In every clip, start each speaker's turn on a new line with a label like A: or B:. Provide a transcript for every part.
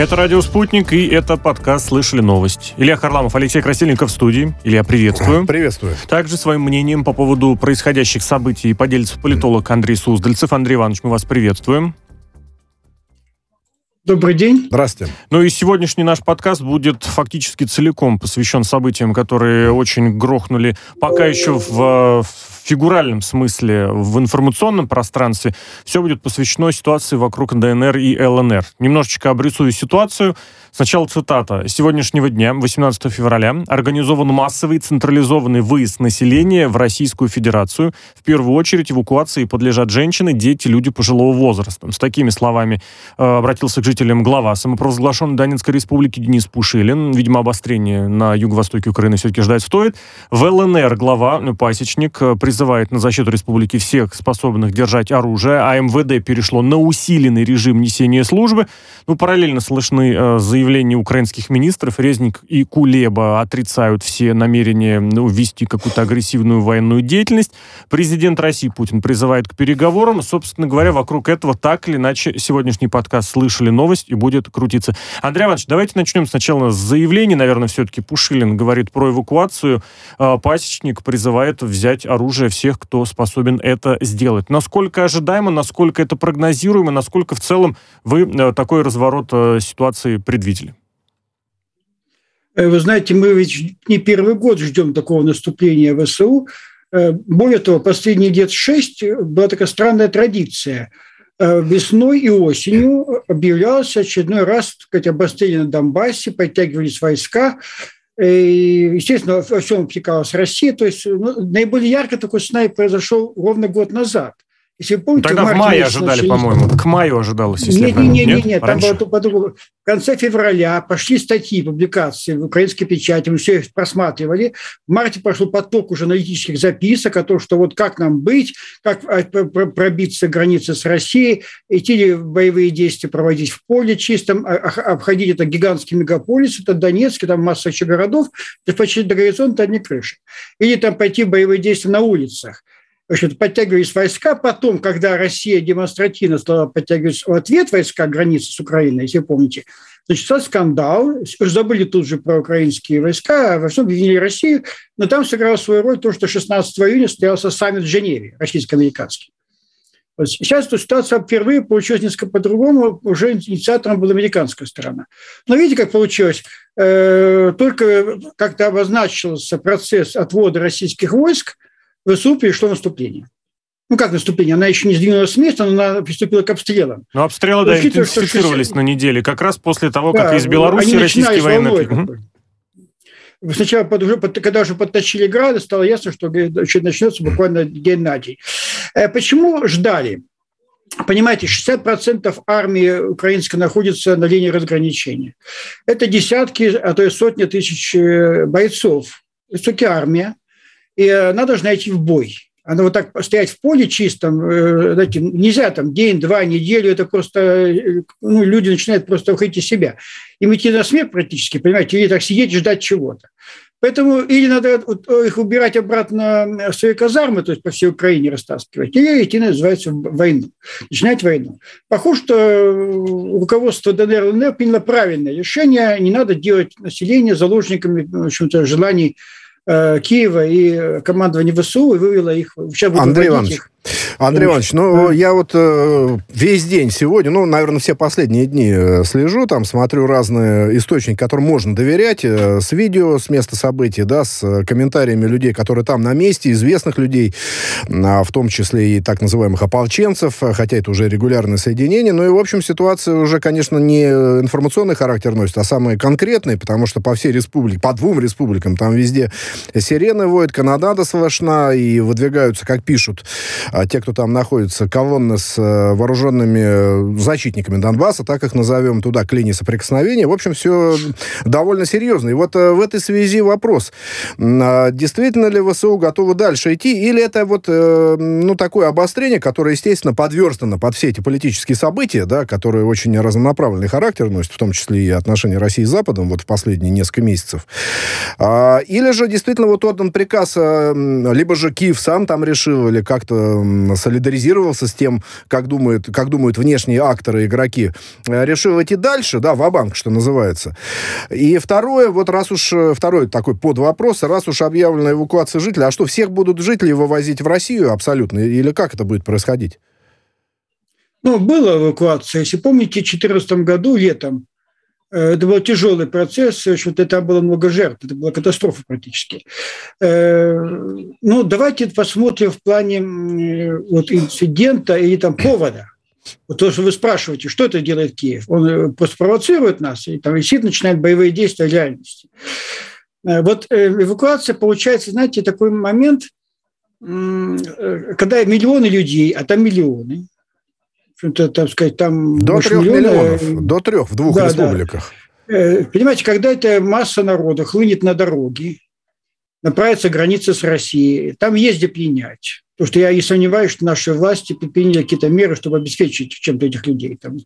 A: Это «Радио Спутник» и это подкаст «Слышали новость». Илья Харламов, Алексей Красильников в студии. Илья, приветствую.
B: Приветствую.
A: Также своим мнением по поводу происходящих событий поделится политолог Андрей Суздальцев. Андрей Иванович, мы вас приветствуем.
C: Добрый день.
B: Здравствуйте.
A: Ну и сегодняшний наш подкаст будет фактически целиком посвящен событиям, которые очень грохнули пока еще в, в фигуральном смысле в информационном пространстве. Все будет посвящено ситуации вокруг ДНР и ЛНР. Немножечко обрисую ситуацию. Сначала цитата. «С сегодняшнего дня, 18 февраля, организован массовый централизованный выезд населения в Российскую Федерацию. В первую очередь эвакуации подлежат женщины, дети, люди пожилого возраста». С такими словами э, обратился к жителям глава самопровозглашенной Донецкой Республики Денис Пушилин. Видимо, обострение на юго-востоке Украины все-таки ждать стоит. В ЛНР глава, ну, пасечник, э, призывает на защиту республики всех способных держать оружие, а МВД перешло на усиленный режим несения службы. Ну, параллельно слышны э, заявления украинских министров. Резник и Кулеба отрицают все намерения ну, ввести какую-то агрессивную военную деятельность. Президент России Путин призывает к переговорам. Собственно говоря, вокруг этого так или иначе сегодняшний подкаст «Слышали новость» и будет крутиться. Андрей Иванович, давайте начнем сначала с заявления. Наверное, все-таки Пушилин говорит про эвакуацию. Э, пасечник призывает взять оружие всех, кто способен это сделать. Насколько ожидаемо, насколько это прогнозируемо, насколько в целом вы э, такой разворот э, ситуации предвидели?
C: Вы знаете, мы ведь не первый год ждем такого наступления ВСУ. Более того, последние лет шесть была такая странная традиция. Весной и осенью объявлялось очередной раз сказать, обострение на Донбассе, подтягивались войска, и, естественно, во всем втекалась Россия. То есть ну, наиболее ярко такой снайп произошел ровно год назад –
A: если помните, Тогда в мае ожидали, по-моему. К маю ожидалось, если
C: нет, нет, нет, нет, там было по-другому. В конце февраля пошли статьи, публикации в украинской печати, мы все их просматривали. В марте пошел поток уже аналитических записок о том, что вот как нам быть, как а, пробиться границы с Россией, идти ли боевые действия проводить в поле чистом, а, обходить это гигантский мегаполис, это Донецк, там масса еще городов, это почти до горизонта одни крыши. Или там пойти в боевые действия на улицах значит, подтягивались войска. Потом, когда Россия демонстративно стала подтягивать в ответ войска границы с Украиной, если помните, начался скандал. Забыли тут же про украинские войска, а во всем обвинили Россию. Но там сыграло свою роль то, что 16 июня состоялся саммит в Женеве, российско-американский. Сейчас эта ситуация впервые получилась несколько по-другому, уже инициатором была американская сторона. Но видите, как получилось? Э, только когда обозначился процесс отвода российских войск – ВСУ перешло наступление. Ну, как наступление? Она еще не сдвинулась с места, но она приступила к обстрелам.
A: Ну, обстрелы, да, интенсифицировались 60... на неделе, как раз после того, как да, из Беларуси российские военные...
C: Сначала, под, уже, под, когда уже подточили грады, стало ясно, что начнется буквально день на день. Э, почему ждали? Понимаете, 60% армии украинской находится на линии разграничения. Это десятки, а то и сотни тысяч э, бойцов. Это все-таки армия и она должна идти в бой. Она вот так стоять в поле чистом, э, знаете, нельзя там день, два, неделю, это просто, э, ну, люди начинают просто выходить из себя. Им идти на смерть практически, понимаете, или так сидеть и ждать чего-то. Поэтому или надо их убирать обратно в свои казармы, то есть по всей Украине растаскивать, или идти, называется, в войну, начинать войну. Похоже, что руководство ДНР ЛНР приняло правильное решение, не надо делать население заложниками, в общем-то, желаний Э, Киева и командование ВСУ и вывело их.
B: Сейчас Андрей Иванович, их. Андрей Иванович, ну, да. я вот э, весь день сегодня, ну, наверное, все последние дни э, слежу, там, смотрю разные источники, которым можно доверять, э, с видео, с места событий, да, с э, комментариями людей, которые там на месте, известных людей, э, в том числе и так называемых ополченцев, э, хотя это уже регулярное соединение. Ну и, в общем, ситуация уже, конечно, не информационный характер носит, а самый конкретный, потому что по всей республике, по двум республикам, там везде сирены воют, Канада слышна, и выдвигаются, как пишут, а те, кто там находится, колонны с э, вооруженными защитниками Донбасса, так их назовем, туда к линии соприкосновения. В общем, все довольно серьезно. И вот э, в этой связи вопрос. А действительно ли ВСУ готовы дальше идти? Или это вот, э, ну, такое обострение, которое, естественно, подверстано под все эти политические события, да, которые очень разнонаправленный характер носят, в том числе и отношения России с Западом вот в последние несколько месяцев. А, или же действительно вот отдан приказ, либо же Киев сам там решил, или как-то солидаризировался с тем, как думают, как думают внешние акторы, игроки, решил идти дальше, да, в банк что называется. И второе, вот раз уж, второй такой подвопрос, раз уж объявлена эвакуация жителей, а что, всех будут жителей вывозить в Россию абсолютно, или как это будет происходить?
C: Ну, была эвакуация. Если помните, в 2014 году летом э, это был тяжелый процесс, в общем-то, там было много жертв, это была катастрофа практически. Э, ну, давайте посмотрим в плане вот, инцидента или там повода. Вот то, что вы спрашиваете, что это делает Киев? Он э, просто провоцирует нас, и там висит, начинает боевые действия в реальности. Вот эвакуация, получается, знаете, такой момент, когда миллионы людей, а там миллионы,
B: общем-то, так сказать, там... До трех миллиона, миллионов, до трех в двух да, республиках.
C: Да. Э, понимаете, когда эта масса народа хлынет на дороги, направится граница с Россией, там есть где пленять. Потому что я и сомневаюсь, что наши власти предприняли какие-то меры, чтобы обеспечить чем-то этих людей. Там.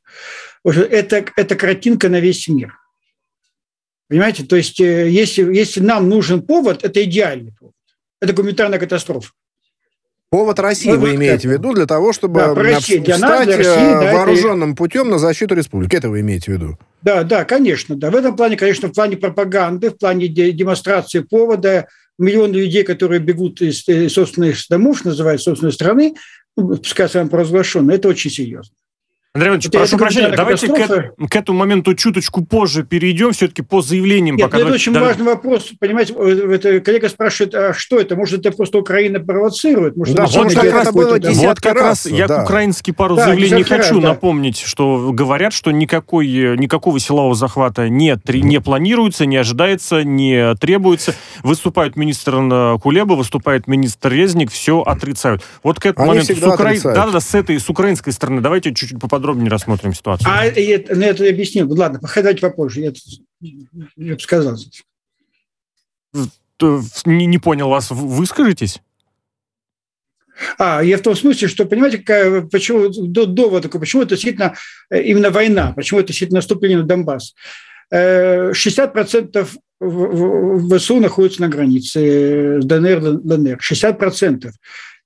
C: Это, это картинка на весь мир. Понимаете? То есть, э, если, если нам нужен повод, это идеальный повод. Это гуманитарная катастрофа.
B: Повод России ну, вы имеете в виду для того, чтобы да, России, встать нас, России, да, вооруженным это... путем на защиту республики. Это вы имеете в виду?
C: Да, да, конечно. Да. В этом плане, конечно, в плане пропаганды, в плане демонстрации повода, миллионы людей, которые бегут из собственных домов, называют собственной страны, ну, пускай сам провозглашенно, это очень серьезно.
A: Андрей Иванович, это прошу прощения, давайте к, к этому моменту чуточку позже перейдем, все-таки по заявлениям.
C: Нет, пока это очень да. важный вопрос, понимаете, это, коллега спрашивает, а что это, может, это просто Украина провоцирует? Может,
A: да, вот как, раз, было вот как раз я да. к украински пару да, заявлений хочу раз, да. напомнить, что говорят, что никакой, никакого силового захвата нет, не планируется, не ожидается, не требуется. Выступает министр Кулеба, выступает министр Резник, все отрицают. Вот к этому Они моменту с, Укра... да, да, с этой, с украинской стороны, давайте чуть-чуть поподробнее подробнее рассмотрим ситуацию.
C: А это, ну, это объяснил. Ладно, давайте попозже. Я, я бы сказал.
A: Не, не понял вас. Выскажитесь?
C: А, я в том смысле, что, понимаете, какая, почему довод такой, почему это действительно э, именно война, почему это действительно наступление на Донбасс. 60% э, ВСУ находится на границе с ДНР, ЛНР. 60%.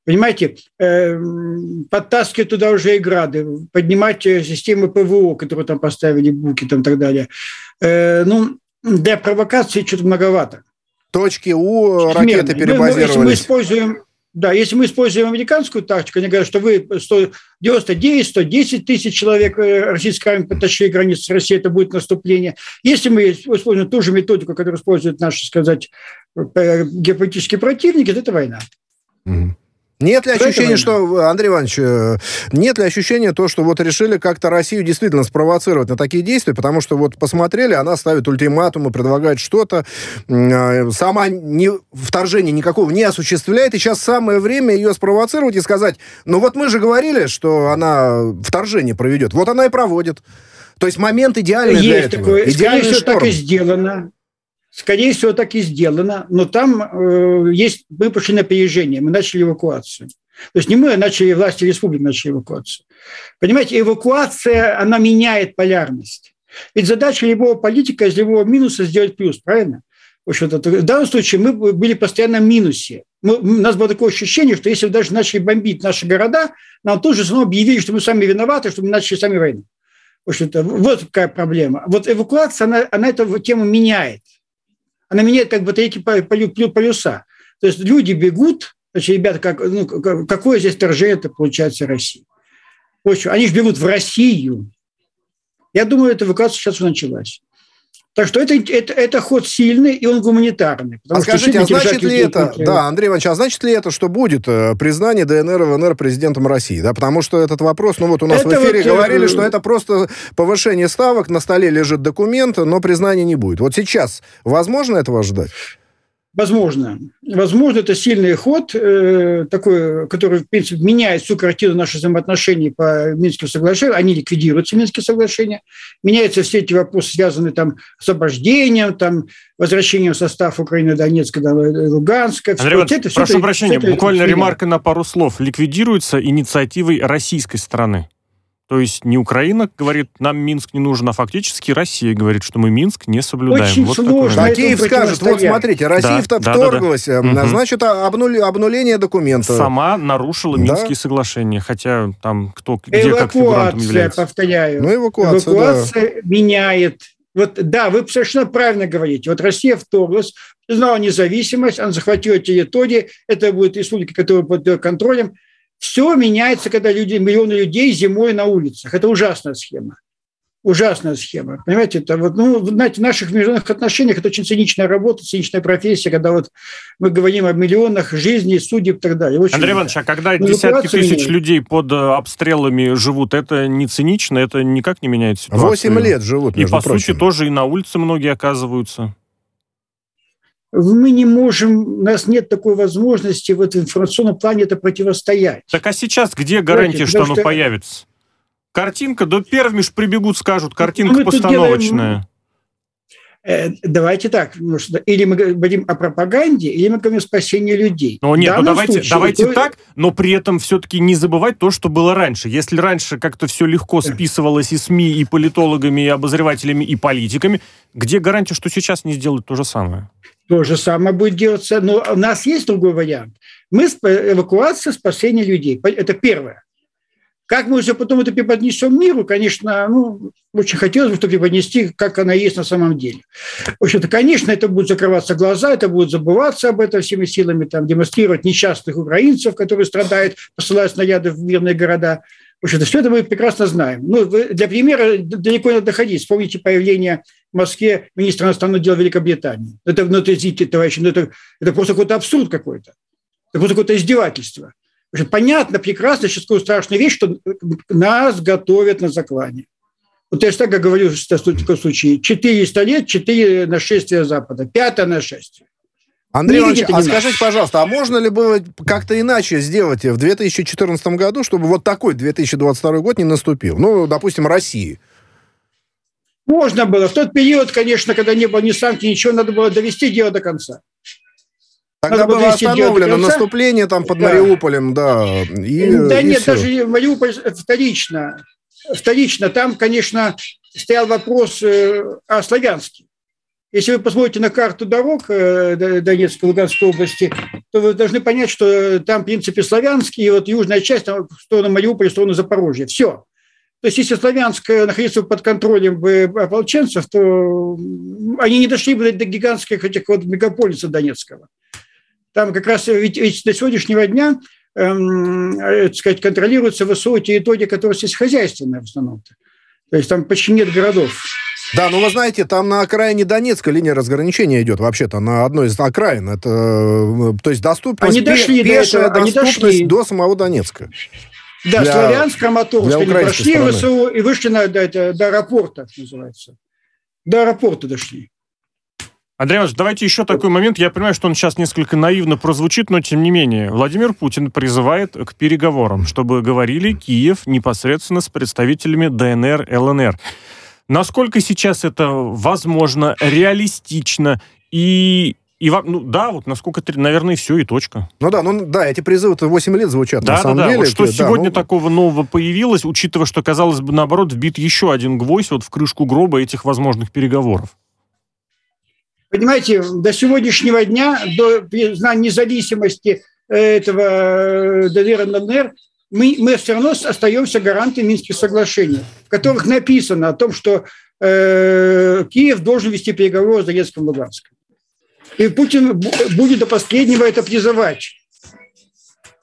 C: Понимаете, эм, подтаскивать туда уже и грады, поднимать э, системы ПВО, которые там поставили, буки там и так далее. Э, ну, для провокации что-то многовато.
B: Точки У ракеты перебазировались.
C: Мы, мы, если мы используем да, если мы используем американскую тактику, они говорят, что вы 199, 110 тысяч человек э, российской армии потащили границу с Россией, это будет наступление. Если мы используем ту же методику, которую используют наши, сказать, геополитические противники, то это война.
B: Mm-hmm. Нет ли ощущения, что, Андрей Иванович, э, нет ли ощущения то, что вот решили как-то Россию действительно спровоцировать на такие действия, потому что вот посмотрели, она ставит ультиматумы, предлагает что-то, э, сама не, вторжение никакого не осуществляет, и сейчас самое время ее спровоцировать и сказать, ну вот мы же говорили, что она вторжение проведет, вот она и проводит. То есть момент идеальный Есть для этого. Такое,
C: Идеальный скорее всего, так и сделано. Скорее всего, так и сделано, но там э, есть, мы пошли на опережение, мы начали эвакуацию. То есть не мы, а начали, власти республики начали эвакуацию. Понимаете, эвакуация, она меняет полярность. Ведь задача любого политика из любого минуса сделать плюс, правильно? В, общем-то, в данном случае мы были постоянно в минусе. Мы, у нас было такое ощущение, что если бы даже начали бомбить наши города, нам тоже снова объявили, что мы сами виноваты, что мы начали сами войну. В общем-то, вот какая проблема. Вот эвакуация, она, она эту тему меняет она меняет как бы эти полюса. То есть люди бегут, значит, ребята, как, ну, какое здесь вторжение это получается России? Общем, они же бегут в Россию. Я думаю, эта эвакуация сейчас началась. Так что это, это, это ход сильный, и он гуманитарный.
B: А скажите, а значит ли это, да, Андрей Иванович, а значит ли это, что будет э, признание ДНР и ВНР президентом России? Да, потому что этот вопрос, ну вот у нас это в эфире вот, э, говорили, что это просто повышение ставок, на столе лежит документ, но признания не будет. Вот сейчас возможно этого ожидать?
C: Возможно. Возможно, это сильный ход, э, такой, который, в принципе, меняет всю картину наших взаимоотношений по Минским соглашениям. Они ликвидируются, Минские соглашения. Меняются все эти вопросы, связанные там, с освобождением, там, возвращением в состав Украины, Донецка, Луганска.
A: Андрей вот это, прошу это, прощения, это, буквально это ремарка на пару слов. Ликвидируется инициативой российской страны. То есть не Украина говорит, нам Минск не нужен, а фактически Россия говорит, что мы Минск не соблюдаем.
C: Очень
A: вот
C: сложно.
B: А Киев скажет, вот смотрите, Россия да, вторглась, да, да, да. значит, обнули, обнуление документа.
A: Сама нарушила да. Минские соглашения, хотя там кто где эвакуация, как фигурантом является.
C: повторяю. Ну, эвакуация, эвакуация да. меняет вот да, вы совершенно правильно говорите. Вот Россия вторглась, признала независимость, она захватила территории, это будут республики, которые под ее контролем. Все меняется, когда люди, миллионы людей зимой на улицах. Это ужасная схема. Ужасная схема. Понимаете, это вот, ну, знаете, в наших международных отношениях это очень циничная работа, циничная профессия, когда вот мы говорим о миллионах жизней, судеб и так далее. Очень
A: Андрей Иванович, а когда ну, десятки тысяч меняет. людей под э, обстрелами живут, это не цинично, это никак не меняет ситуацию?
B: Восемь лет живут,
A: И, по прочим. сути, тоже и на улице многие оказываются
C: мы не можем, у нас нет такой возможности в этом информационном плане это противостоять.
A: Так а сейчас где гарантия, Знаете, что оно что... появится? Картинка, да первыми ж прибегут, скажут, картинка мы постановочная.
C: Э, давайте так, или мы говорим о пропаганде, или мы говорим о спасении людей.
A: Ну нет, ну давайте, случае, давайте то... так, но при этом все-таки не забывать то, что было раньше. Если раньше как-то все легко списывалось и СМИ, и политологами, и обозревателями, и политиками, где гарантия, что сейчас не сделают то же самое?
C: То же самое будет делаться. Но у нас есть другой вариант. Мы эвакуация, спасение людей. Это первое. Как мы уже потом это преподнесем миру, конечно, ну, очень хотелось бы, чтобы преподнести, как она есть на самом деле. В общем-то, конечно, это будут закрываться глаза, это будет забываться об этом всеми силами, там, демонстрировать несчастных украинцев, которые страдают, посылают снаряды в мирные города. В общем-то, все это мы прекрасно знаем. Ну, для примера далеко не доходить. Вспомните появление в Москве министра иностранных дел Великобритании. Это, ну, это извините, товарищи, ну, это, это просто какой-то абсурд какой-то. Это просто какое-то издевательство. Понятно, прекрасно, сейчас такую страшную вещь, что нас готовят на заклане. Вот я так говорю в таком случае. 400 лет, 4 нашествия Запада, пятое нашествие.
B: Андрей Иванович, а скажите, пожалуйста, а можно ли было как-то иначе сделать в 2014 году, чтобы вот такой 2022 год не наступил? Ну, допустим, России.
C: Можно было. В тот период, конечно, когда не было ни санкций, ничего, надо было довести дело до конца.
B: Тогда надо было остановлено наступление там под да. Мариуполем, да.
C: И, да и нет, все. даже Мариуполь вторично. Вторично. Там, конечно, стоял вопрос э, о Славянске. Если вы посмотрите на карту дорог э, Донецкой, Луганской области, то вы должны понять, что там, в принципе, Славянский, и вот южная часть, там, в сторону Мариуполя, в сторону Запорожья. Все. То есть, если Славянск находится под контролем ополченцев, то они не дошли бы до гигантских этих вот мегаполиса Донецкого. Там как раз ведь, ведь до сегодняшнего дня эм, э, сказать, контролируются ВСУ территории, которые сельскохозяйственные в основном. -то. есть там почти нет городов.
B: Да, ну вы знаете, там на окраине Донецка линия разграничения идет вообще-то на одной из окраин. Это, э, то есть доступность,
C: они дошли
B: пешая до этого, доступность дошли. до самого Донецка.
C: Да, для, Славянск, Краматорск, они прошли. ВСУ и вышли на, до, до, до аэропорта, называется. До аэропорта дошли.
A: Андрей Иванович, давайте еще такой момент. Я понимаю, что он сейчас несколько наивно прозвучит, но тем не менее. Владимир Путин призывает к переговорам, чтобы говорили Киев непосредственно с представителями ДНР, ЛНР. Насколько сейчас это возможно, реалистично и и ну да, вот насколько, наверное, все и точка.
B: Ну да, ну да, эти призывы-то 8 лет звучат,
A: да,
B: на самом
A: да,
B: деле.
A: Вот что да, сегодня ну... такого нового появилось, учитывая, что, казалось бы, наоборот, вбит еще один гвоздь вот в крышку гроба этих возможных переговоров?
C: Понимаете, до сегодняшнего дня, до признания независимости этого ДНР и ЛНР, мы, мы все равно остаемся гарантами Минских соглашений, в которых написано о том, что э, Киев должен вести переговоры с Донецком и Луганском. И Путин будет до последнего это призывать.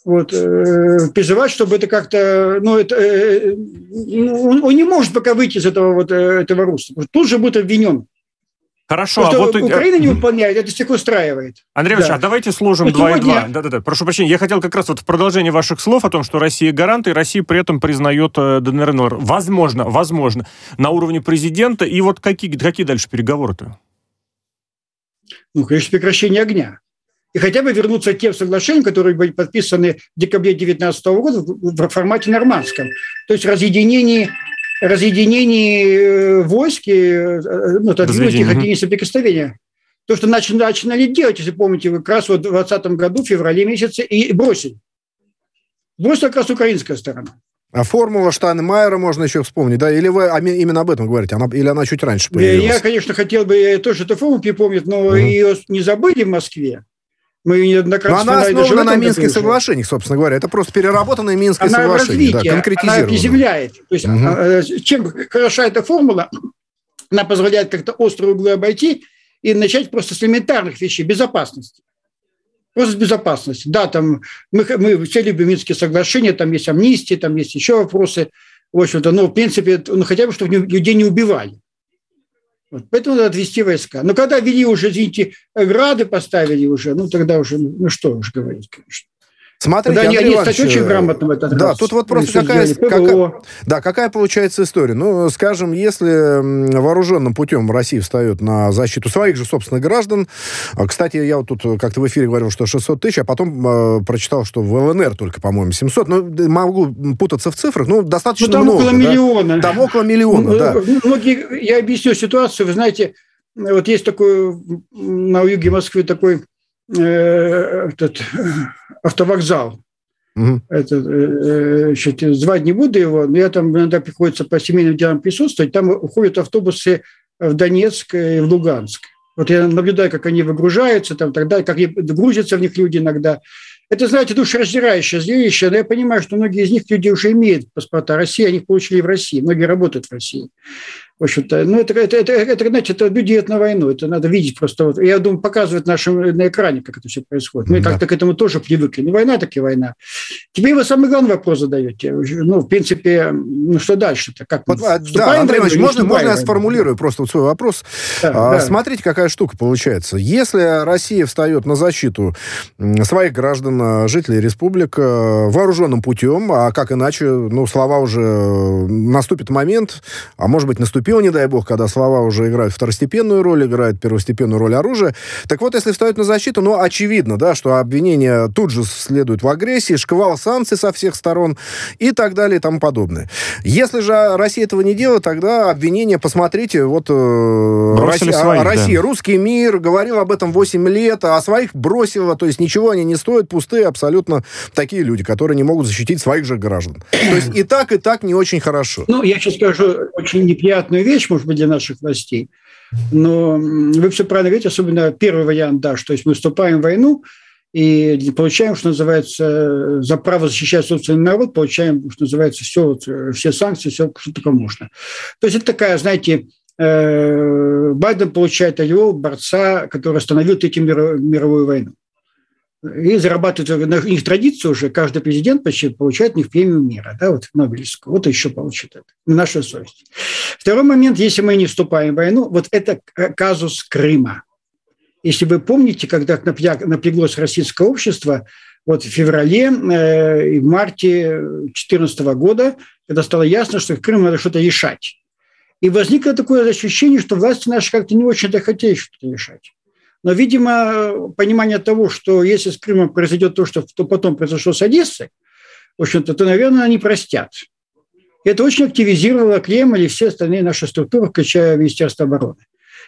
C: Вот, э, призывать, чтобы это как-то, ну, это, э, он, он не может пока выйти из этого вот э, этого русла. Тут же будет обвинен.
A: Хорошо,
C: То, а вот... Украина не выполняет, это всех устраивает.
A: Андрей Ильич, да. а давайте сложим 2 и 2. Да-да-да, прошу прощения, я хотел как раз вот в продолжение ваших слов о том, что Россия гарант, и Россия при этом признает э, ДНР. Возможно, возможно, на уровне президента. И вот какие, какие дальше переговоры-то?
C: Ну, конечно, прекращение огня. И хотя бы вернуться к тем соглашениям, которые были подписаны в декабре 2019 года в формате нормандском. То есть разъединение разъединении э, войск, э, ну, отодвинуть хотели угу. соприкосновения. То, что начали, начали делать, если помните, как раз вот в 2020 году, в феврале месяце, и бросили. Бросила как раз украинская сторона.
B: А формула Штайнмайера можно еще вспомнить, да? Или вы именно об этом говорите? Она, или она чуть раньше появилась?
C: Я, конечно, хотел бы тоже эту формулу припомнить, но угу. ее не забыли в Москве.
B: Мы неоднократно Но она основана на Минских соглашениях, собственно говоря. Это просто переработанное Минское она
C: соглашение. Да, она приземляет. То есть, угу. чем хороша эта формула, она позволяет как-то острые углы обойти и начать просто с элементарных вещей, безопасности. Просто безопасности. Да, там мы, мы все любим Минские соглашения, там есть амнистия, там есть еще вопросы. В общем-то, но в принципе, ну, хотя бы, чтобы людей не убивали. Вот, поэтому надо отвести войска. Но когда вели уже, извините, грады поставили уже, ну тогда уже, ну что уж говорить, конечно.
B: Смотрите,
C: да, Андрей они, Иванович, очень э, грамотно в этот
B: Да, раз. тут вот просто какая, какая, да, какая получается история. Ну, скажем, если вооруженным путем Россия встает на защиту своих же собственных граждан, а, кстати, я вот тут как-то в эфире говорил, что 600 тысяч, а потом э, прочитал, что в ЛНР только, по-моему, 700. Ну, могу путаться в цифрах, ну, достаточно ну,
C: там
B: много.
C: около да? миллиона.
B: Там около миллиона, ну, да.
C: Многие, я объясню ситуацию. Вы знаете, вот есть такой на юге Москвы такой Э, этот автовокзал. Угу. Это, э, значит, звать не буду его, но я там иногда приходится по семейным делам присутствовать. Там уходят автобусы в Донецк и в Луганск. Вот я наблюдаю, как они выгружаются, там, тогда, как грузятся в них люди иногда. Это, знаете, душераздирающее зрелище, но я понимаю, что многие из них люди уже имеют паспорта России, они их получили в России, многие работают в России. В общем-то, ну, это, это, это, это, знаете, это люди идут на войну, это надо видеть просто. Вот, я думаю, показывать нашим на экране, как это все происходит. Мы да. как-то к этому тоже привыкли. Не война, так и война. Теперь вы самый главный вопрос задаете. Ну, в принципе, ну, что дальше-то? Как
B: вот, а, да, Андрей Иванович, можно, можно я сформулирую просто вот свой вопрос? Да, а, да. Смотрите, какая штука получается. Если Россия встает на защиту своих граждан, жителей республик, вооруженным путем, а как иначе, ну, слова уже наступит момент, а может быть, наступит наступил, не дай бог, когда слова уже играют второстепенную роль, играют первостепенную роль оружия. Так вот, если встают на защиту, ну, очевидно, да, что обвинения тут же следуют в агрессии, шквал санкций со всех сторон и так далее и тому подобное. Если же Россия этого не делает, тогда обвинения, посмотрите, вот э, Россия, своих, Россия да. русский мир, говорил об этом 8 лет, а своих бросила, то есть ничего они не стоят, пустые абсолютно такие люди, которые не могут защитить своих же граждан. То есть и так, и так не очень хорошо.
C: Ну, я сейчас скажу очень неприятно неприятную вещь, может быть, для наших властей. Но вы все правильно говорите, особенно первый вариант, да, что есть мы вступаем в войну, и получаем, что называется, за право защищать собственный народ, получаем, что называется, все, все санкции, все, что только можно. То есть это такая, знаете, э, Байден получает ореол борца, который остановил этим мировую войну и зарабатывают, на них традиция уже, каждый президент почти получает у них премию мира, да, вот Нобелевскую, вот еще получит это, на нашу совесть. Второй момент, если мы не вступаем в войну, вот это казус Крыма. Если вы помните, когда напряглось российское общество, вот в феврале э, и в марте 2014 года, когда стало ясно, что Крым надо что-то решать. И возникло такое ощущение, что власти наши как-то не очень-то хотели что-то решать. Но, видимо, понимание того, что если с Крымом произойдет то, что то потом произошло с Одессой, в общем-то, то, наверное, они простят. Это очень активизировало Кремль и все остальные наши структуры, включая Министерство обороны.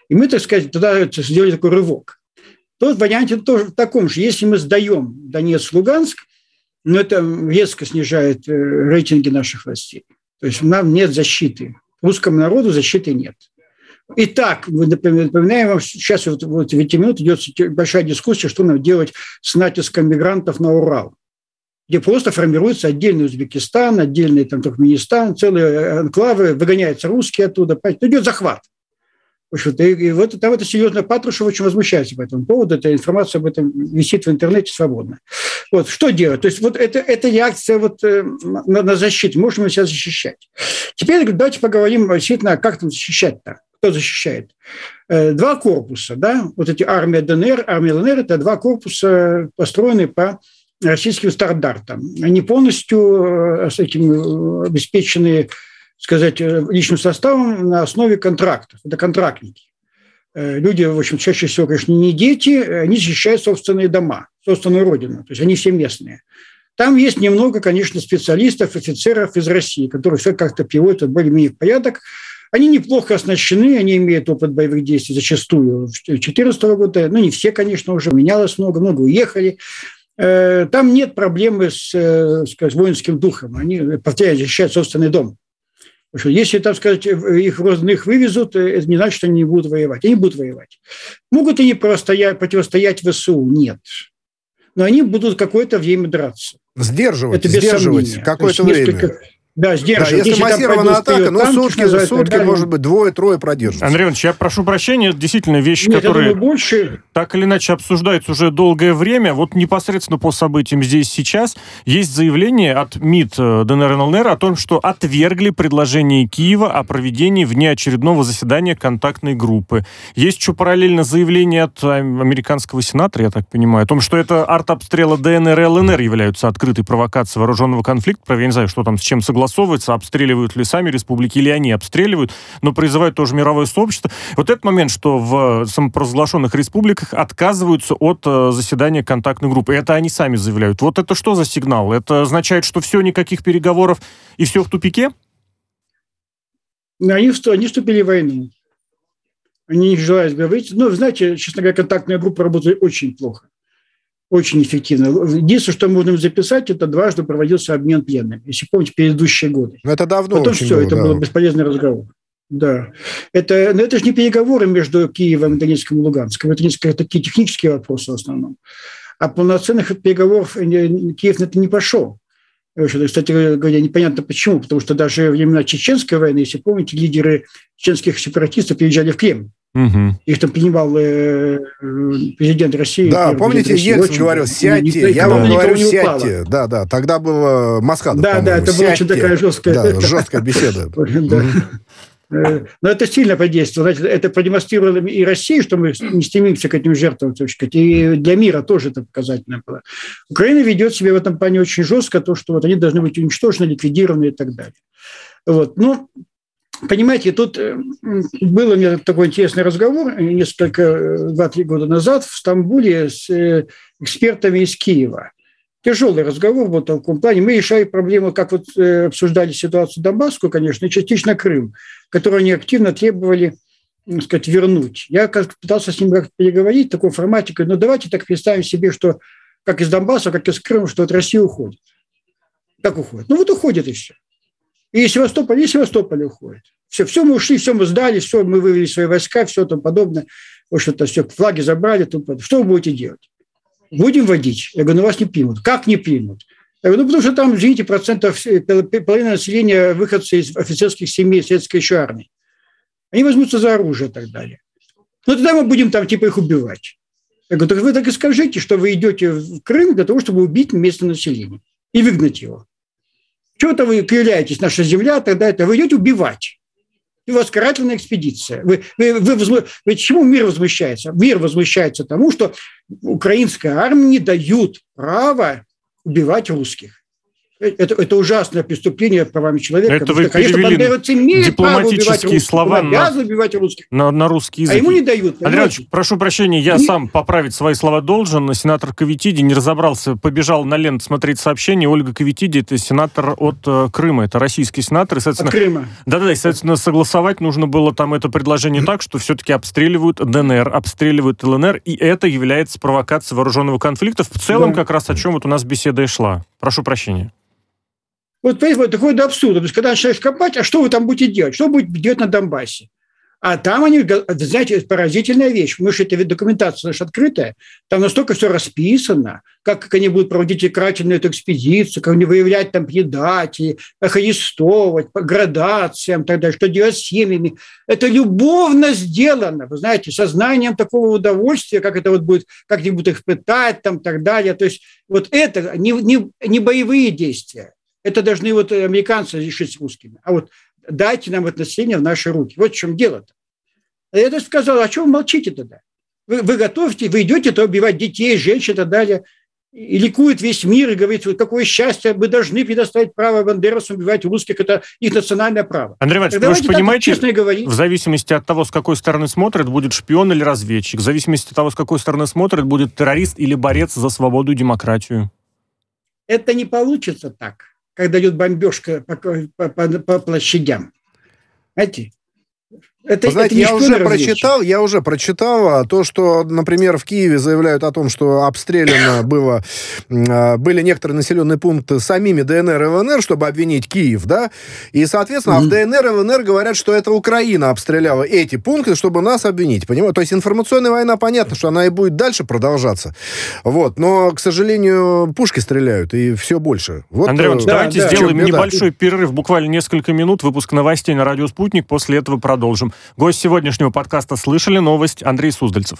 C: И мы, так сказать, тогда сделали такой рывок. Тот вариант тоже в таком же. Если мы сдаем Донецк, Луганск, ну, это резко снижает э, рейтинги наших властей. То есть нам нет защиты. Русскому народу защиты нет. Итак, напоминаем вам, сейчас вот, вот в эти минуты идет большая дискуссия, что нам делать с натиском мигрантов на Урал где просто формируется отдельный Узбекистан, отдельный там, Туркменистан, целые анклавы, выгоняются русские оттуда, идет захват. В общем-то, и, и вот там это серьезно Патрушев очень возмущается по этому поводу, эта информация об этом висит в интернете свободно. Вот, что делать? То есть вот это, это реакция вот э, на, на защиту, можем мы себя защищать. Теперь давайте поговорим действительно, как там защищать-то кто защищает? Э, два корпуса, да, вот эти армия ДНР, армия ЛНР, это два корпуса, построенные по российским стандартам. Они полностью э, с этим э, обеспечены, сказать, личным составом на основе контрактов. Это контрактники. Люди, в общем, чаще всего, конечно, не дети, они защищают собственные дома, собственную родину. То есть они все местные. Там есть немного, конечно, специалистов, офицеров из России, которые все как-то приводят более-менее порядок. Они неплохо оснащены, они имеют опыт боевых действий зачастую. 2014 года, ну, не все, конечно, уже менялось много, много уехали. э, там нет проблемы с, э, скажем, воинским духом. Они, повторяю, защищают собственный дом. Что если, так сказать, их родных вывезут, это не значит, что они не будут воевать. Они будут воевать. Могут они противостоять ВСУ? Нет. Но они будут какое-то время драться.
B: Сдерживать, это без сдерживать какое-то время. Несколько,
C: да, сдерживать.
B: Да, если, если массированная атака, ну, сутки, танки, сутки да, может быть, двое-трое продержатся.
A: Андрей Иванович, я прошу прощения, это действительно вещи, Нет, которые думаю, больше... так или иначе обсуждаются уже долгое время. Вот непосредственно по событиям здесь сейчас есть заявление от МИД э, ДНР и ЛНР о том, что отвергли предложение Киева о проведении внеочередного заседания контактной группы. Есть еще параллельно заявление от американского сенатора, я так понимаю, о том, что это артобстрелы ДНР и ЛНР являются открытой провокацией вооруженного конфликта. Я не знаю, что там с чем согласовано согласовывается, обстреливают ли сами республики, или они обстреливают, но призывают тоже мировое сообщество. Вот этот момент, что в самопровозглашенных республиках отказываются от э, заседания контактной группы. Это они сами заявляют. Вот это что за сигнал? Это означает, что все, никаких переговоров и все в тупике?
C: Они, они вступили в войну. Они не желают говорить. Ну, знаете, честно говоря, контактная группа работает очень плохо очень эффективно. Единственное, что можно записать, это дважды проводился обмен пленными, если помните, предыдущие годы.
B: Но это давно
C: Потом все, было, это да. был бесполезный разговор. Да. Это, но это же не переговоры между Киевом, Донецком и Луганском. Это несколько такие технические вопросы в основном. А полноценных переговоров Киев на это не пошел. Кстати говоря, непонятно почему, потому что даже во времена Чеченской войны, если помните, лидеры чеченских сепаратистов приезжали в Кремль. Угу. Их там принимал э, президент России.
B: Да, помните, Ельцин говорил, сядьте, я вам говорю, сядьте. Да, да, тогда было Масхадов,
C: Да, да, это была очень такая жесткая...
B: Да, жесткая беседа.
C: Э, но это сильно подействовало. Значит, это продемонстрировало и России, что мы не стремимся к этим жертвам, так сказать, и для мира тоже это показательно было. Украина ведет себя в этом плане очень жестко, то, что вот они должны быть уничтожены, ликвидированы и так далее. Вот. Ну, Понимаете, тут э, был у меня такой интересный разговор несколько, э, два-три года назад в Стамбуле с э, экспертами из Киева. Тяжелый разговор был в таком плане. Мы решали проблему, как вот обсуждали ситуацию Донбасскую, конечно, и частично Крым, которую они активно требовали так сказать, вернуть. Я как пытался с ним как переговорить в таком формате, говорю, ну давайте так представим себе, что как из Донбасса, как из Крыма, что от России уходит. Как уходит? Ну вот уходит и все. И Севастополь, и Севастополь уходит. Все, все мы ушли, все мы сдали, все, мы вывели свои войска, все там подобное. Вот что-то все, флаги забрали. Там, что вы будете делать? Будем водить. Я говорю, ну вас не примут. Как не примут? Я говорю, ну потому что там, извините, процентов, половина населения выходцы из офицерских семей советской еще армии. Они возьмутся за оружие и так далее. Ну тогда мы будем там типа их убивать. Я говорю, так вы так и скажите, что вы идете в Крым для того, чтобы убить местное население и выгнать его. Чего-то вы кривляетесь, наша земля, тогда это вы идете убивать. И у вас карательная экспедиция. Вы, вы, вы, возму... вы чему мир возмущается? Мир возмущается тому, что украинская армия не дают права убивать русских. Это, это ужасное преступление правами человека.
A: Это вы что, конечно, бандеровцы имеют право убивать русских, слова на, убивать русских. На, на русский язык.
C: А ему не дают.
A: Андрей Ильич, прошу прощения, я не... сам поправить свои слова должен. Сенатор Кавитиди не разобрался, побежал на ленту смотреть сообщение. Ольга Кавитиди – это сенатор от э, Крыма, это российский сенатор. И,
C: соответственно, от Крыма.
A: Да-да, и, соответственно, согласовать нужно было там это предложение так, что все-таки обстреливают ДНР, обстреливают ЛНР, и это является провокацией вооруженного конфликта. В целом, да. как раз о чем вот у нас беседа и шла. Прошу прощения.
C: Вот, понимаете, доходит до абсурда. То есть, когда начинаешь копать, а что вы там будете делать? Что будет делать на Донбассе? А там они, знаете, поразительная вещь. Мы же эта документация наша открытая. Там настолько все расписано, как, как они будут проводить карательную эту экспедицию, как они выявлять там предателей, как арестовывать, по градациям, далее, что делать с семьями. Это любовно сделано, вы знаете, сознанием такого удовольствия, как это вот будет, как они будут их пытать, там, так далее. То есть вот это не, не, не боевые действия, это должны вот американцы решить с русскими. А вот дайте нам это население в наши руки. Вот в чем дело-то. Я даже сказал, а что вы молчите тогда? Вы, вы готовите, вы идете то убивать детей, женщин и так далее. И ликует весь мир и говорит, вот какое счастье, мы должны предоставить право бандерасам убивать русских, это их национальное право.
A: Андрей Иванович, вы же понимаете, честно говорить. в зависимости от того, с какой стороны смотрит, будет шпион или разведчик, в зависимости от того, с какой стороны смотрит, будет террорист или борец за свободу и демократию.
C: Это не получится так когда идет бомбежка по, по, по, по площадям. Знаете,
B: Это, знаете, это я уже прочитал, я уже прочитал а, то, что, например, в Киеве заявляют о том, что обстреляно было, а, были некоторые населенные пункты самими ДНР и ЛНР, чтобы обвинить Киев, да, и, соответственно, mm-hmm. а в ДНР и ЛНР говорят, что это Украина обстреляла эти пункты, чтобы нас обвинить, понимаете? То есть информационная война, понятно, что она и будет дальше продолжаться, вот, но, к сожалению, пушки стреляют, и все больше.
A: Вот, Андрей Иванович, да, давайте да, сделаем небольшой перерыв, буквально несколько минут, выпуск новостей на радио «Спутник», после этого продолжим. Гость сегодняшнего подкаста «Слышали новость» Андрей Суздальцев.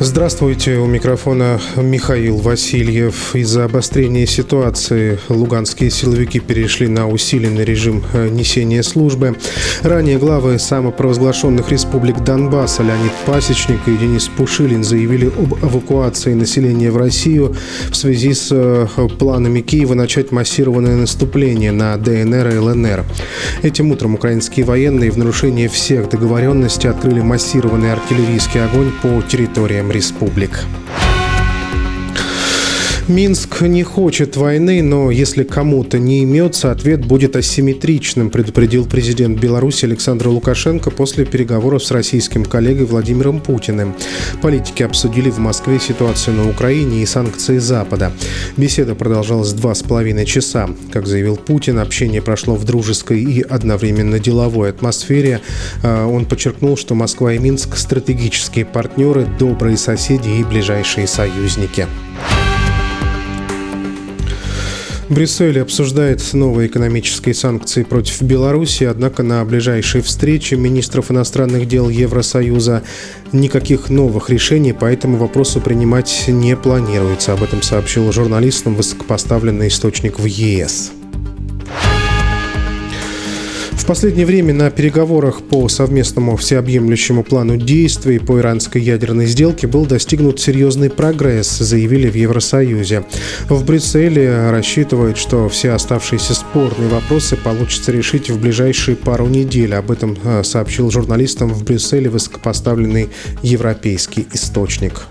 D: Здравствуйте, у микрофона Михаил Васильев. Из-за обострения ситуации луганские силовики перешли на усиленный режим э, несения службы. Ранее главы самопровозглашенных республик Донбасса Леонид Пасечник и Денис Пушилин заявили об эвакуации населения в Россию в связи с э, планами Киева начать массированное наступление на ДНР и ЛНР. Этим утром украинские военные в нарушение всех договоренностей открыли массированный артиллерийский огонь по территориям республик. Минск не хочет войны, но если кому-то не имется, ответ будет асимметричным, предупредил президент Беларуси Александр Лукашенко после переговоров с российским коллегой Владимиром Путиным. Политики обсудили в Москве ситуацию на Украине и санкции Запада. Беседа продолжалась два с половиной часа. Как заявил Путин, общение прошло в дружеской и одновременно деловой атмосфере. А, он подчеркнул, что Москва и Минск – стратегические партнеры, добрые соседи и ближайшие союзники. Брюссель обсуждает новые экономические санкции против Беларуси, однако на ближайшей встрече министров иностранных дел Евросоюза никаких новых решений по этому вопросу принимать не планируется. Об этом сообщил журналистам высокопоставленный источник в ЕС последнее время на переговорах по совместному всеобъемлющему плану действий по иранской ядерной сделке был достигнут серьезный прогресс, заявили в Евросоюзе. В Брюсселе рассчитывают, что все оставшиеся спорные вопросы получится решить в ближайшие пару недель. Об этом э, сообщил журналистам в Брюсселе высокопоставленный европейский источник.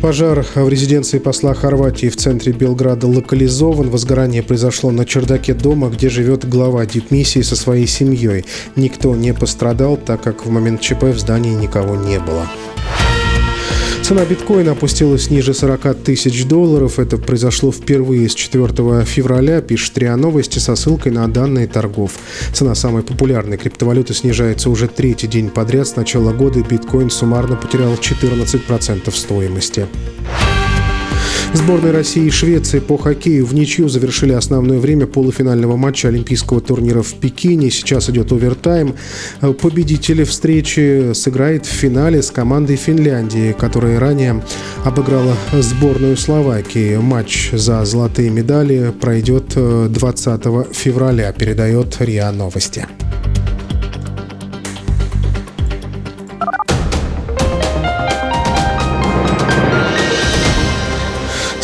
D: Пожар в резиденции посла Хорватии в центре Белграда локализован. Возгорание произошло на чердаке дома, где живет глава дипмиссии со своей семьей. Никто не пострадал, так как в момент ЧП в здании никого не было. Цена биткоина опустилась ниже 40 тысяч долларов. Это произошло впервые с 4 февраля, пишет РИА Новости со ссылкой на данные торгов. Цена самой популярной криптовалюты снижается уже третий день подряд. С начала года биткоин суммарно потерял 14% стоимости. Сборная России и Швеции по хоккею в ничью завершили основное время полуфинального матча Олимпийского турнира в Пекине. Сейчас идет овертайм. Победитель встречи сыграет в финале с командой Финляндии, которая ранее обыграла сборную Словакии. Матч за золотые медали пройдет 20 февраля, передает РИА Новости.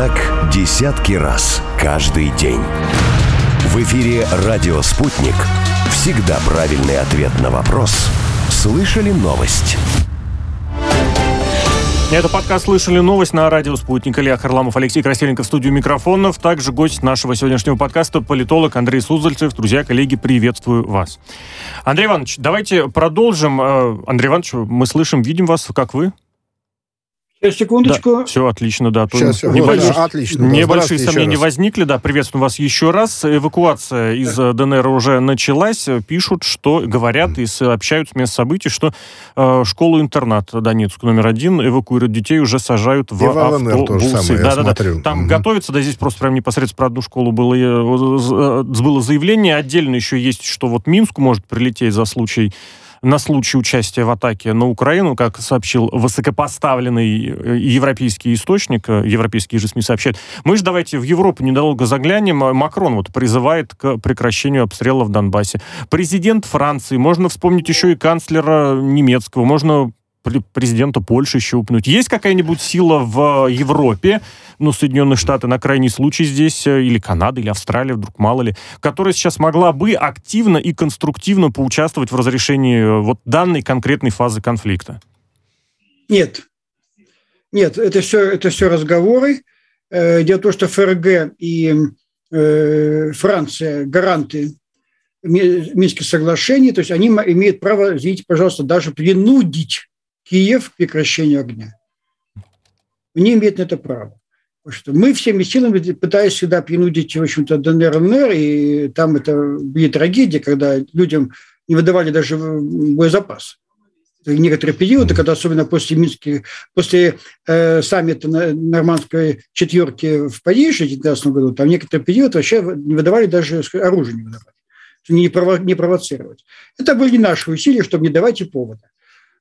E: Так десятки раз каждый день. В эфире «Радио Спутник». Всегда правильный ответ на вопрос. Слышали новость?
A: Это подкаст «Слышали новость» на радио «Спутник». Илья Харламов, Алексей Красильников студию микрофонов. Также гость нашего сегодняшнего подкаста – политолог Андрей Суздальцев. Друзья, коллеги, приветствую вас. Андрей Иванович, давайте продолжим. Э, Андрей Иванович, мы слышим, видим вас. Как вы?
C: Сейчас, секундочку.
A: Да, все отлично, да.
B: Сейчас, все.
A: Небольш...
B: Да, отлично.
A: Небольшие сомнения возникли, да. Приветствую вас еще раз. Эвакуация из да. ДНР уже началась. Пишут, что говорят и сообщают с мест событий, что э, школу-интернат Донецк номер один эвакуируют детей, уже сажают в, и в автобусы.
B: Самое, да, да, да.
A: Там угу. готовится, да, здесь просто прям непосредственно про одну школу было, э, было заявление. Отдельно еще есть, что вот Минску может прилететь за случай на случай участия в атаке на Украину, как сообщил высокопоставленный э, европейский источник, э, европейские же СМИ сообщают. Мы же давайте в Европу недолго заглянем. Макрон вот призывает к прекращению обстрела в Донбассе. Президент Франции, можно вспомнить еще и канцлера немецкого, можно президента Польши еще упомянуть. Есть какая-нибудь сила в Европе, ну, Соединенные Штаты на крайний случай здесь, э, или Канада, или Австралия, вдруг мало ли, которая сейчас могла бы активно и конструктивно поучаствовать в разрешении э, вот данной конкретной фазы конфликта?
C: Нет. Нет, это все, это все разговоры. Э, дело в том, что ФРГ и Франция гаранты Минских соглашений, то есть они имеют право, извините, пожалуйста, даже принудить Киев к прекращению огня. Они имеют на это право. Потому что мы всеми силами пытались всегда принудить, в общем-то, ДНР, ЛНР, и там это будет трагедия, когда людям не выдавали даже боезапас. Некоторые периоды, когда особенно после Минских, после э, саммита нормандской четверки в Париже в 2019 году, там некоторые периоды вообще не выдавали даже оружие, не выдавали, не, прово, не провоцировать. Это были наши усилия, чтобы не давать и повода.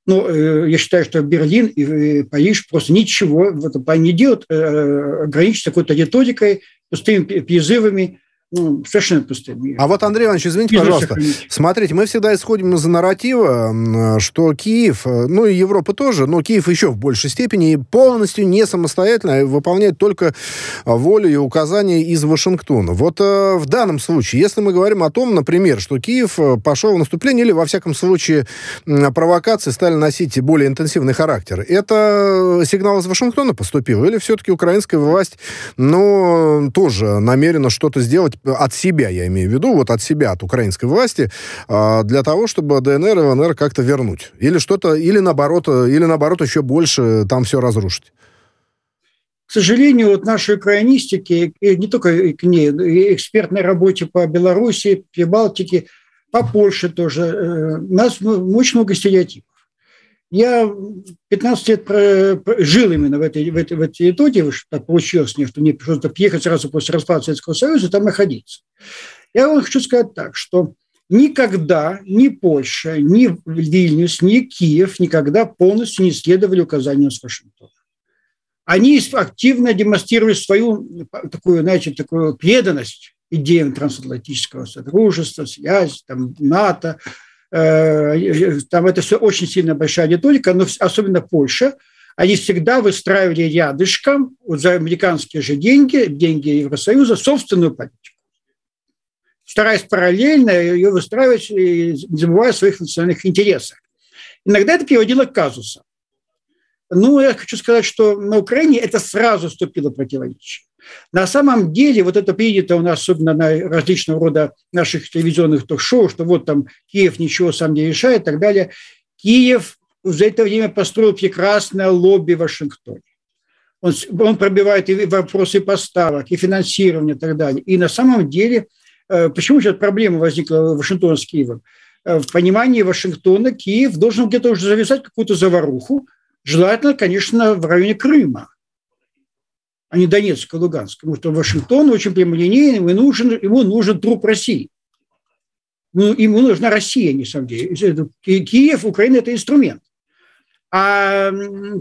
C: Ну, э, я считаю, что Берлин и Париж просто ничего в этом плане не делают, э, ограничиться какой-то риторикой, пустыми призывами, ну, совершенно пустыми.
B: А вот, Андрей Иванович, извините, Бизнес пожалуйста. Сохранить. Смотрите, мы всегда исходим из нарратива, что Киев, э, ну и Европа тоже, но Киев еще в большей степени полностью не самостоятельно выполняет только волю и указания из Вашингтона. Вот э, в данном случае, если мы говорим о том, например, что Киев э, пошел в наступление или, во всяком случае, провокации стали носить более интенсивный характер, это сигнал из Вашингтона поступил? Или все-таки украинская власть, ну, тоже намерена что-то сделать от себя, я имею в виду, вот от себя, от украинской власти, а, для того, чтобы ДНР и ЛНР как-то вернуть. Или что-то, или наоборот, или наоборот еще больше там все разрушить.
C: К сожалению, вот нашей украинистике, и не только к ней, и экспертной работе по Беларуси, Прибалтике, по Польше тоже, э, у нас очень много стереотипов. Я 15 лет про, жил именно в этой, в этой, в этой итоге, так получилось мне, что мне пришлось приехать сразу после распада Советского Союза, там находиться. Я вам хочу сказать так, что никогда ни Польша, ни Вильнюс, ни Киев никогда полностью не следовали указаниям с Вашингтона. Они активно демонстрировали свою такую, знаете, такую преданность идеям трансатлантического содружества, связи, там, НАТО, там это все очень сильно большая риторика, но особенно Польша, они всегда выстраивали рядышком за американские же деньги, деньги Евросоюза, собственную политику. Стараясь параллельно ее выстраивать, не забывая о своих национальных интересах. Иногда это приводило к казусам. Ну, я хочу сказать, что на Украине это сразу вступило противоречие. На самом деле, вот это принято у нас, особенно на различного рода наших телевизионных ток-шоу, что вот там Киев ничего сам не решает и так далее. Киев за это время построил прекрасное лобби в Вашингтоне. Он, он пробивает и вопросы поставок, и финансирования и так далее. И на самом деле, э, почему же проблема возникла в Вашингтоне с Киевом? Э, в понимании Вашингтона Киев должен где-то уже завязать какую-то заваруху, желательно, конечно, в районе Крыма а не Донецк и Луганск. Потому что Вашингтон очень прямолинейный, ему нужен, ему нужен труп России. Ну, ему нужна Россия, не самом деле. Киев, Украина – это инструмент. А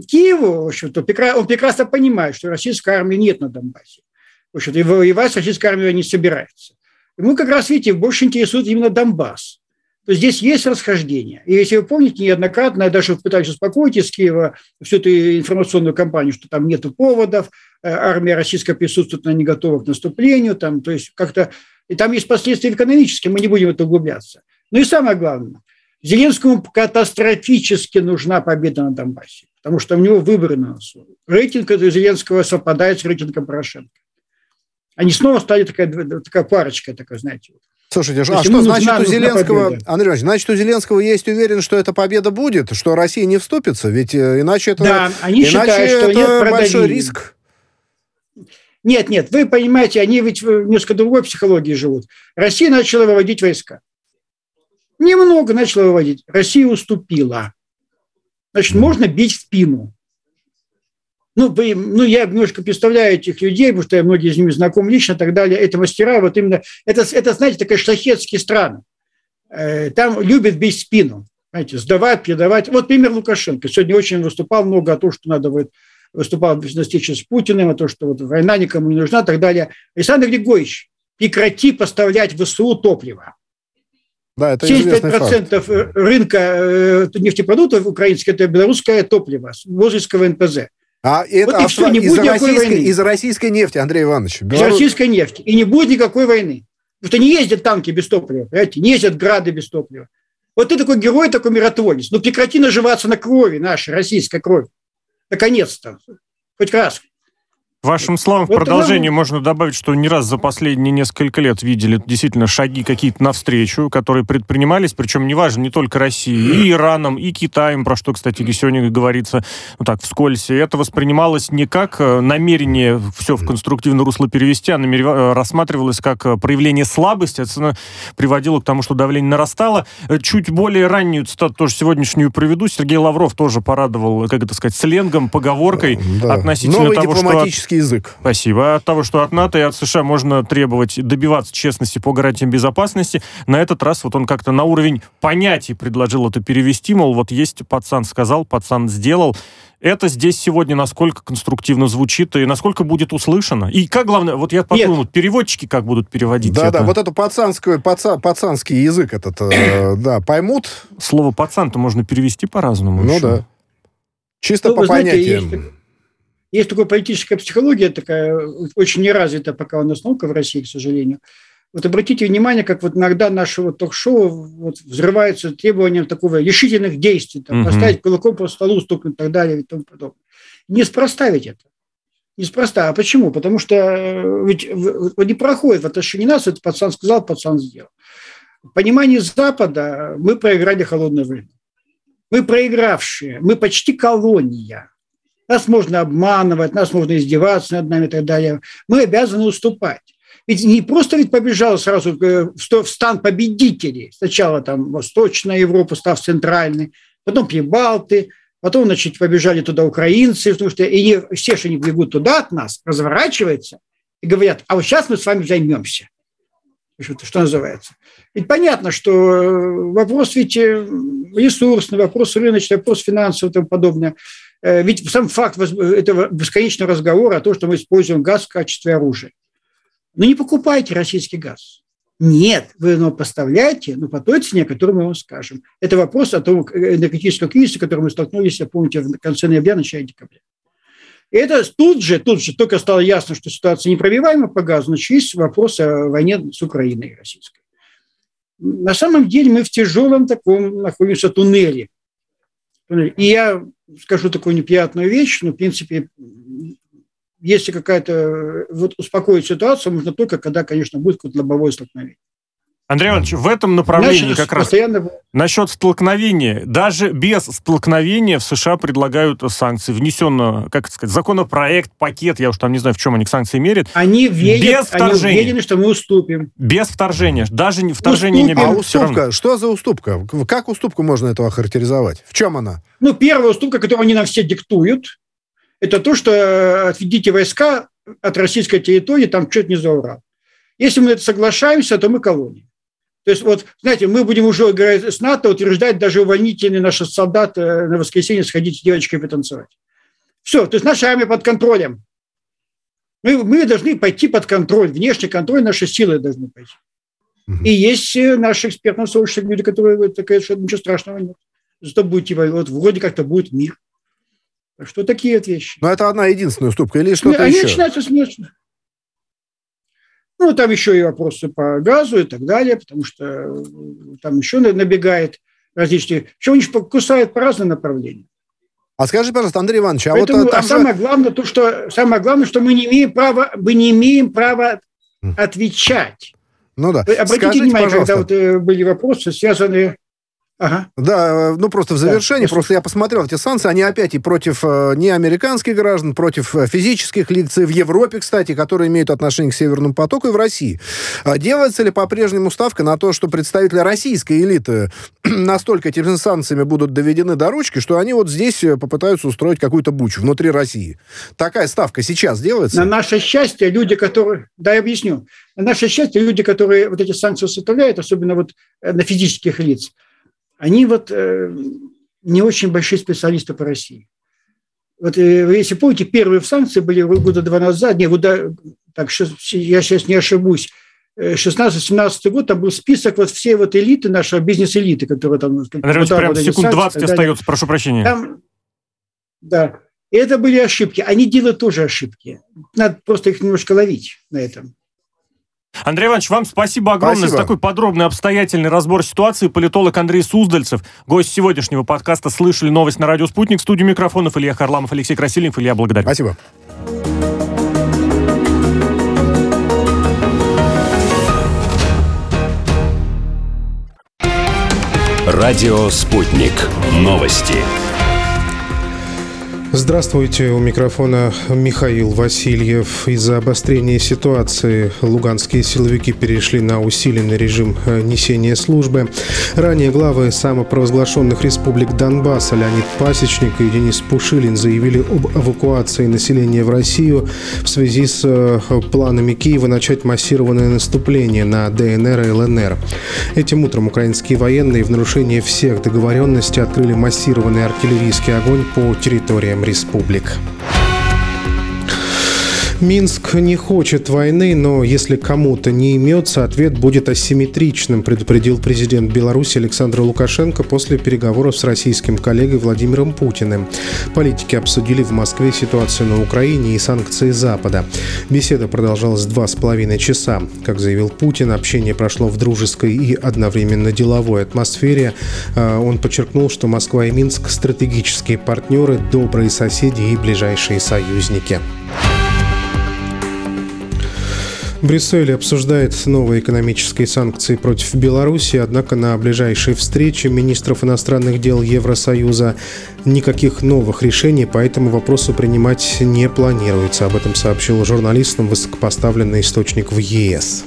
C: Киеву, в общем-то, он прекрасно понимает, что российской армии нет на Донбассе. В общем-то, и воевать с российской армией не собирается. Ему как раз, видите, больше интересует именно Донбасс то здесь есть расхождение. И если вы помните, неоднократно я даже пытаюсь успокоить из Киева всю эту информационную кампанию, что там нет поводов, э, армия российская присутствует, она не готова к наступлению, там, то есть как-то... И там есть последствия экономические, мы не будем в это углубляться. Ну и самое главное, Зеленскому катастрофически нужна победа на Донбассе, потому что у него выборы на носу. Рейтинг Зеленского совпадает с рейтингом Порошенко. Они снова стали такая, такая парочка, такая, знаете, вот
B: Слушайте, а что значит у Зеленского, Андрей Иванович, значит у Зеленского есть уверенность, что эта победа будет, что Россия не вступится, ведь э, иначе это,
C: да, они
B: иначе
C: считают, что
B: это
C: нет
B: большой риск.
C: Нет, нет, вы понимаете, они ведь в несколько другой психологии живут. Россия начала выводить войска. Немного начала выводить. Россия уступила. Значит, можно бить в спину. Ну, ну, я немножко представляю этих людей, потому что я многие с ними знаком лично и так далее. Это мастера, вот именно, это, это знаете, такая шахетские страны. Э, там любят бить спину, знаете, сдавать, передавать. Вот пример Лукашенко. Сегодня очень выступал много о том, что надо будет выступал на встрече с Путиным, о том, что вот война никому не нужна и так далее. Александр Григорьевич, прекрати поставлять ВСУ топливо. Да, это 75% факт. рынка э, нефтепродуктов украинских – это белорусское топливо, Возельского НПЗ.
B: А это вот и все, не будет никакой войны. Из российской нефти, Андрей Иванович.
C: Белорус... Из российской нефти. И не будет никакой войны. Потому что не ездят танки без топлива, понимаете? Не ездят грады без топлива. Вот ты такой герой, такой миротворец. Ну прекрати наживаться на крови нашей, российской крови. Наконец-то. Хоть раз.
A: Вашим словам в продолжение можно добавить, что не раз за последние несколько лет видели действительно шаги какие-то навстречу, которые предпринимались, причем неважно, не только России, и Ираном, и Китаем, про что, кстати, сегодня говорится, ну так, вскользь. И это воспринималось не как э, намерение все в конструктивное русло перевести, а намерев... Э, рассматривалось как э, проявление слабости, это приводило к тому, что давление нарастало. Чуть более раннюю цитату тоже сегодняшнюю приведу. Сергей Лавров тоже порадовал, как это сказать, сленгом, поговоркой да. относительно
B: Новый
A: того,
B: что русский язык.
A: Спасибо. От того, что от НАТО и от США можно требовать, добиваться честности по гарантиям безопасности, на этот раз вот он как-то на уровень понятий предложил это перевести, мол, вот есть пацан сказал, пацан сделал. Это здесь сегодня насколько конструктивно звучит и насколько будет услышано? И как главное, вот я подумал, Нет. переводчики как будут переводить
B: да,
A: это?
B: Да, вот это пацанское, паца, пацанский язык этот, э, да, поймут.
A: Слово пацан-то можно перевести по-разному.
B: Ну еще. да. Чисто ну, по понятиям. Знаете, есть
C: такая политическая психология, такая очень неразвитая пока у нас наука в России, к сожалению. Вот обратите внимание, как вот иногда наше вот ток-шоу вот взрывается требованием такого решительных действий, там, угу. поставить кулаком по столу, стукнуть и так далее и тому подобное. Неспроста ведь это. Неспроста. А почему? Потому что э, ведь не проходит в отношении нас, это пацан сказал, пацан сделал. В понимании Запада мы проиграли холодную войну. Мы проигравшие, мы почти колония. Нас можно обманывать, нас можно издеваться над нами и так далее. Мы обязаны уступать. Ведь не просто ведь побежал сразу э, в стан победителей. Сначала там Восточная Европа, став центральной, потом Прибалты, потом, значит, побежали туда украинцы, потому что и не, все же они бегут туда от нас, разворачиваются и говорят, а вот сейчас мы с вами займемся. Что, что называется. Ведь понятно, что э, вопрос ведь э, ресурсный, вопрос рыночный, вопрос финансовый и тому подобное – ведь сам факт этого бесконечного разговора о том, что мы используем газ в качестве оружия. Ну не покупайте российский газ. Нет, вы его поставляете, но по той цене, которую мы вам скажем. Это вопрос о том энергетическом кризисе, с которым мы столкнулись, я помните, в конце ноября, начале декабря. И это тут же, тут же только стало ясно, что ситуация непробиваема по газу, начались вопросы о войне с Украиной российской. На самом деле мы в тяжелом таком находимся туннеле. И я скажу такую неприятную вещь, но, в принципе, если какая-то вот успокоить ситуацию, можно только, когда, конечно, будет какое-то лобовое столкновение.
A: Андрей Иванович, в этом направлении Значит, как раз постоянно... насчет столкновения. Даже без столкновения в США предлагают санкции. Внесен, как это сказать, законопроект, пакет, я уж там не знаю, в чем они к санкции мерят.
C: Они верят, без вторжения. они уверены, что мы уступим.
A: Без вторжения. Даже вторжения уступим.
B: не берут. А уступка? Что за уступка? Как уступку можно этого характеризовать? В чем она?
C: Ну, первая уступка, которую они нам все диктуют, это то, что э, отведите войска от российской территории, там что-то не за Урал. Если мы это соглашаемся, то мы колония. То есть, вот, знаете, мы будем уже говорить с НАТО утверждать даже увольнительные наши солдаты э, на воскресенье сходить с девочкой потанцевать. Все, то есть наша армия под контролем. Мы, мы должны пойти под контроль, внешний контроль, наши силы должны пойти. И есть э, наши экспертные сообщества, люди, которые говорят, что ничего страшного нет. Зато будет, типа, вот вроде как-то будет мир. Так что такие вот вещи.
B: Но это одна единственная уступка или что-то
C: Они
B: еще?
C: начинаются с места. Ну, там еще и вопросы по газу и так далее, потому что э, там еще набегает различные... Еще они кусают по разным направлениям.
B: А скажи, пожалуйста, Андрей Иванович, а
C: Поэтому, вот... А, а самое же... главное, то, что, самое главное, что мы не имеем права, мы не имеем права отвечать.
B: Ну да.
C: Вы обратите
B: Скажите,
C: внимание,
B: пожалуйста.
C: когда вот э, были вопросы, связанные... Ага.
B: Да, э, ну просто в завершении,
C: Да,
B: просто я посмотрел эти санкции, они опять и против э, не американских граждан, против э, физических лиц, и в Европе, кстати, которые имеют отношение к Северному потоку, и в России. А Делается ли по-прежнему ставка на то, что представители российской элиты настолько этими санкциями будут доведены до ручки, что они вот здесь попытаются устроить какую-то бучу внутри России? Такая ставка сейчас делается?
C: На наше счастье, люди, которые... Да, я объясню. На наше счастье, люди, которые вот эти санкции составляют, особенно вот на физических лиц, они вот э, не очень большие специалисты по России. Вот э, если помните, первые санкции были года два назад, не, года, так, я сейчас не ошибусь, э, 16-17 год, там был список вот всей вот элиты, нашей бизнес-элиты, которая там...
A: Андрей
C: вот
A: прям
C: вот
A: секунд
C: санкции
A: 20
C: и так далее.
A: остается, прошу прощения.
C: Там, да. Это были ошибки. Они делают тоже ошибки. Надо просто их немножко ловить на этом.
A: Андрей Иванович, вам спасибо огромное
B: Спасибо.
A: за такой подробный, обстоятельный разбор ситуации. Политолог Андрей Суздальцев, гость сегодняшнего подкаста «Слышали новость на радио Спутник». В студии микрофонов Илья Харламов, Алексей Красильников. Илья, благодарю.
B: Спасибо.
E: Радио «Спутник». Новости.
D: Здравствуйте, у микрофона Михаил Васильев. Из-за обострения ситуации луганские силовики перешли на усиленный режим э, несения службы. Ранее главы самопровозглашенных республик Донбасса Леонид Пасечник и Денис Пушилин заявили об эвакуации населения в Россию в связи с э, планами Киева начать массированное наступление на ДНР и ЛНР. Этим утром украинские военные в нарушение всех договоренностей открыли массированный артиллерийский огонь по территориям республик. Минск не хочет войны, но если кому-то не имется, ответ будет асимметричным, предупредил президент Беларуси Александр Лукашенко после переговоров с российским коллегой Владимиром Путиным. Политики обсудили в Москве ситуацию на Украине и санкции Запада. Беседа продолжалась два с половиной часа. Как заявил Путин, общение прошло в дружеской и одновременно деловой атмосфере. А, Он подчеркнул, что Москва и Минск – стратегические партнеры, добрые соседи и ближайшие союзники. Брюссель обсуждает новые экономические санкции против Беларуси, однако на ближайшей встрече министров иностранных дел Евросоюза никаких новых решений по этому вопросу принимать не планируется. Об этом сообщил журналистам высокопоставленный источник в ЕС.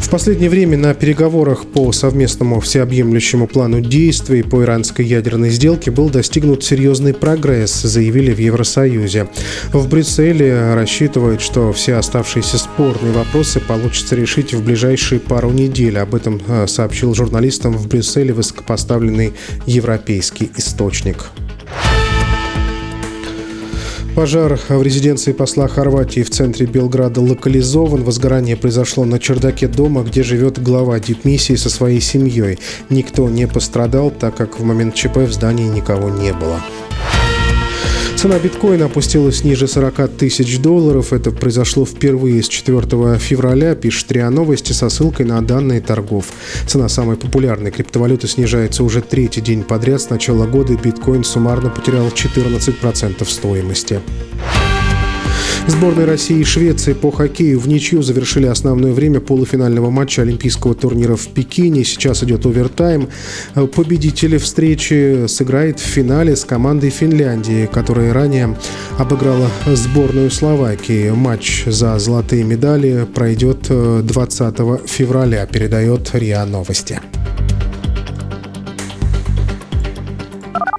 D: В последнее время на переговорах по совместному всеобъемлющему плану действий по иранской ядерной сделке был достигнут серьезный прогресс, заявили в Евросоюзе. В Брюсселе рассчитывают, что все оставшиеся спорные вопросы получится решить в ближайшие пару недель. Об этом э, сообщил журналистам в Брюсселе высокопоставленный европейский источник. Пожар в резиденции посла Хорватии в центре Белграда локализован. Возгорание произошло на чердаке дома, где живет глава дипмиссии со своей семьей. Никто не пострадал, так как в момент ЧП в здании никого не было. Цена биткоина опустилась ниже 40 тысяч долларов. Это произошло впервые с 4 февраля, пишет РИА Новости со ссылкой на данные торгов. Цена самой популярной криптовалюты снижается уже третий день подряд. С начала года биткоин суммарно потерял 14% стоимости. Сборная России и Швеции по хоккею в ничью завершили основное время полуфинального матча Олимпийского турнира в Пекине. Сейчас идет овертайм. Победитель встречи сыграет в финале с командой Финляндии, которая ранее обыграла сборную Словакии. Матч за золотые медали пройдет 20 февраля, передает РИА Новости.